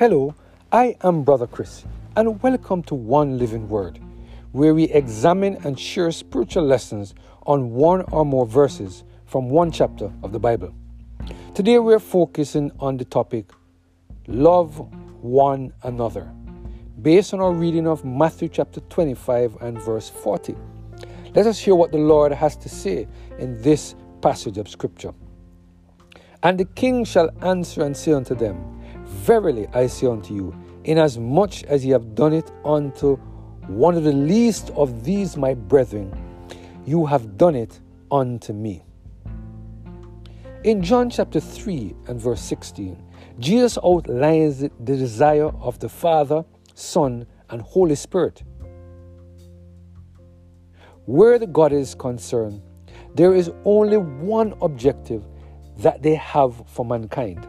Hello, I am Brother Chris, and welcome to One Living Word, where we examine and share spiritual lessons on one or more verses from one chapter of the Bible. Today we're focusing on the topic Love One Another, based on our reading of Matthew chapter 25 and verse 40. Let us hear what the Lord has to say in this passage of Scripture. And the king shall answer and say unto them, Verily I say unto you, inasmuch as ye have done it unto one of the least of these my brethren, you have done it unto me. In John chapter 3 and verse 16, Jesus outlines the desire of the Father, Son, and Holy Spirit. Where the God is concerned, there is only one objective that they have for mankind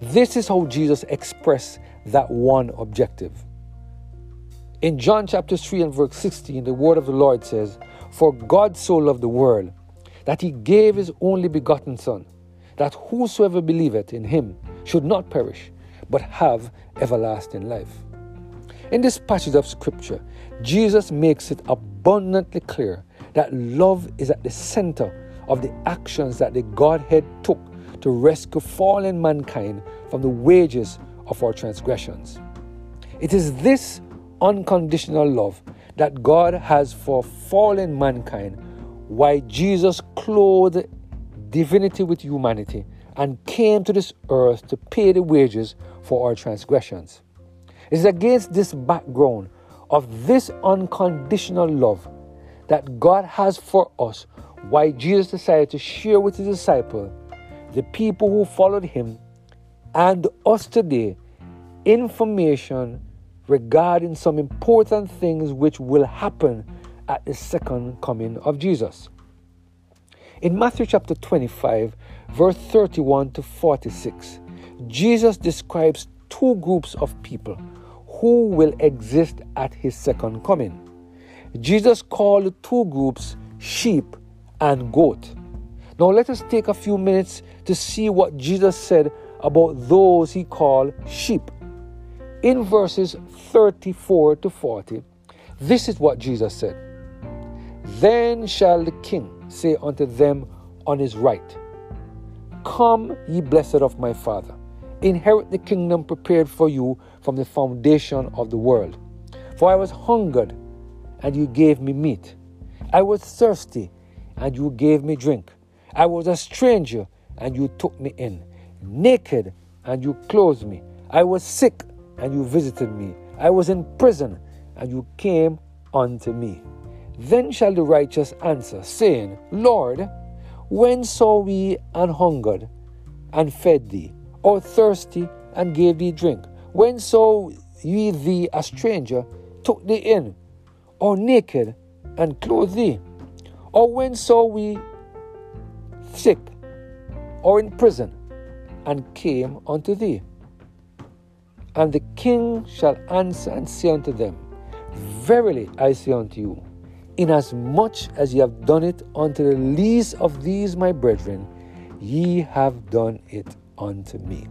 this is how Jesus expressed that one objective. In John chapter 3 and verse 16, the word of the Lord says, For God so loved the world that he gave his only begotten Son, that whosoever believeth in him should not perish, but have everlasting life. In this passage of Scripture, Jesus makes it abundantly clear that love is at the center of the actions that the Godhead took to rescue fallen mankind from the wages of our transgressions. It is this unconditional love that God has for fallen mankind why Jesus clothed divinity with humanity and came to this earth to pay the wages for our transgressions. It is against this background of this unconditional love that God has for us why Jesus decided to share with his disciples the people who followed him, and us today information regarding some important things which will happen at the second coming of Jesus. In Matthew chapter 25, verse 31 to 46, Jesus describes two groups of people who will exist at his second coming. Jesus called two groups sheep and goat. Now, let us take a few minutes to see what Jesus said about those he called sheep. In verses 34 to 40, this is what Jesus said Then shall the king say unto them on his right, Come, ye blessed of my Father, inherit the kingdom prepared for you from the foundation of the world. For I was hungered, and you gave me meat. I was thirsty, and you gave me drink. I was a stranger, and you took me in. Naked, and you clothed me. I was sick, and you visited me. I was in prison, and you came unto me. Then shall the righteous answer, saying, Lord, when saw we an hungered, and fed thee, or thirsty, and gave thee drink? When saw we thee a stranger, took thee in, or naked, and clothed thee? Or when saw we sick, or in prison, and came unto thee. And the king shall answer and say unto them, Verily I say unto you, inasmuch as ye have done it unto the least of these my brethren, ye have done it unto me.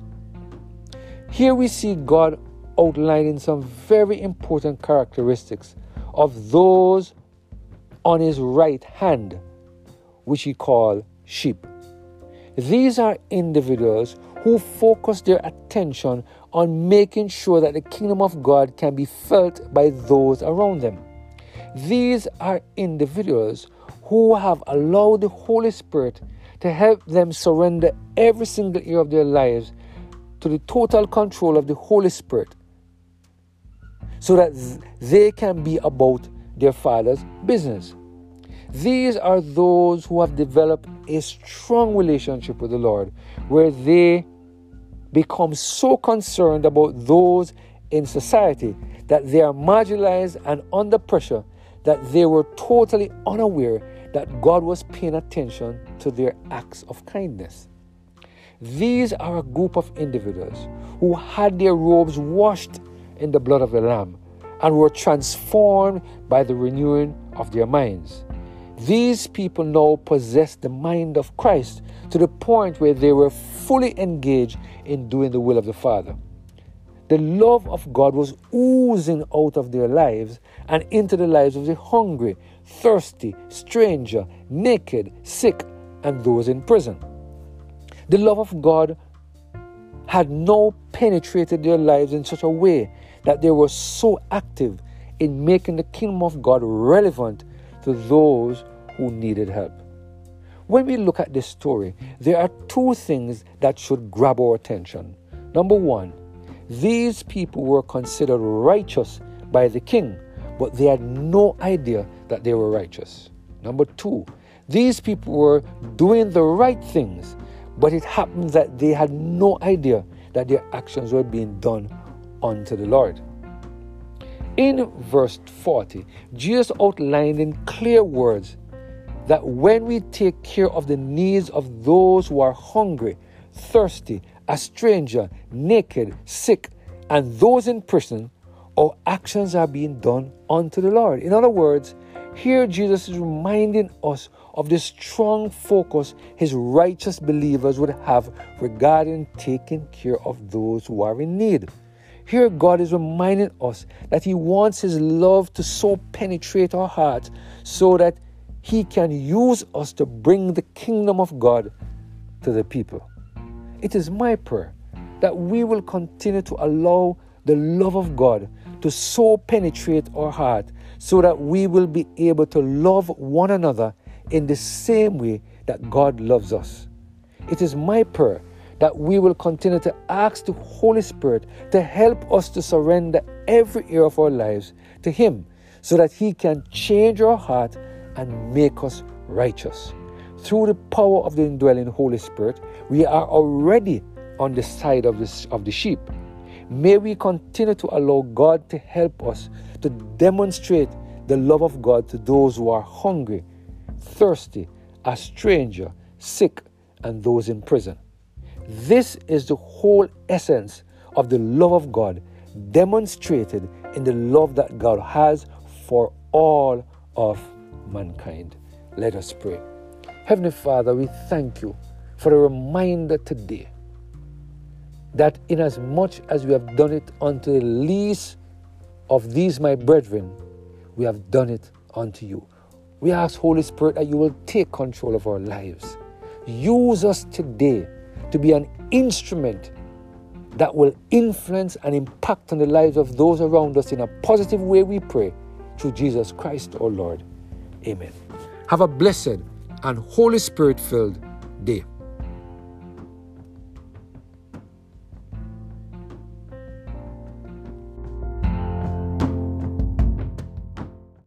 Here we see God outlining some very important characteristics of those on his right hand, which he called sheep. These are individuals who focus their attention on making sure that the kingdom of God can be felt by those around them. These are individuals who have allowed the Holy Spirit to help them surrender every single area of their lives to the total control of the Holy Spirit so that they can be about their Father's business. These are those who have developed a strong relationship with the Lord, where they become so concerned about those in society that they are marginalized and under pressure that they were totally unaware that God was paying attention to their acts of kindness. These are a group of individuals who had their robes washed in the blood of the Lamb and were transformed by the renewing of their minds. These people now possessed the mind of Christ to the point where they were fully engaged in doing the will of the Father. The love of God was oozing out of their lives and into the lives of the hungry, thirsty, stranger, naked, sick, and those in prison. The love of God had now penetrated their lives in such a way that they were so active in making the kingdom of God relevant to those who needed help. When we look at this story, there are two things that should grab our attention. Number one, these people were considered righteous by the king, but they had no idea that they were righteous. Number two, these people were doing the right things, but it happened that they had no idea that their actions were being done unto the Lord. In verse 40, Jesus outlined in clear words that when we take care of the needs of those who are hungry, thirsty, a stranger, naked, sick, and those in prison, our actions are being done unto the Lord. In other words, here Jesus is reminding us of the strong focus his righteous believers would have regarding taking care of those who are in need. Here, God is reminding us that He wants His love to so penetrate our hearts so that He can use us to bring the kingdom of God to the people. It is my prayer that we will continue to allow the love of God to so penetrate our heart so that we will be able to love one another in the same way that God loves us. It is my prayer that we will continue to ask the Holy Spirit to help us to surrender every area of our lives to Him so that He can change our heart and make us righteous. Through the power of the indwelling Holy Spirit, we are already on the side of the, of the sheep. May we continue to allow God to help us to demonstrate the love of God to those who are hungry, thirsty, a stranger, sick, and those in prison. This is the whole essence of the love of God demonstrated in the love that God has for all of mankind. Let us pray. Heavenly Father, we thank you for a reminder today that inasmuch as we have done it unto the least of these my brethren, we have done it unto you. We ask, Holy Spirit, that you will take control of our lives. Use us today to be an instrument that will influence and impact on the lives of those around us in a positive way, we pray, through Jesus Christ, our Lord. Amen. Have a blessed and Holy Spirit filled day.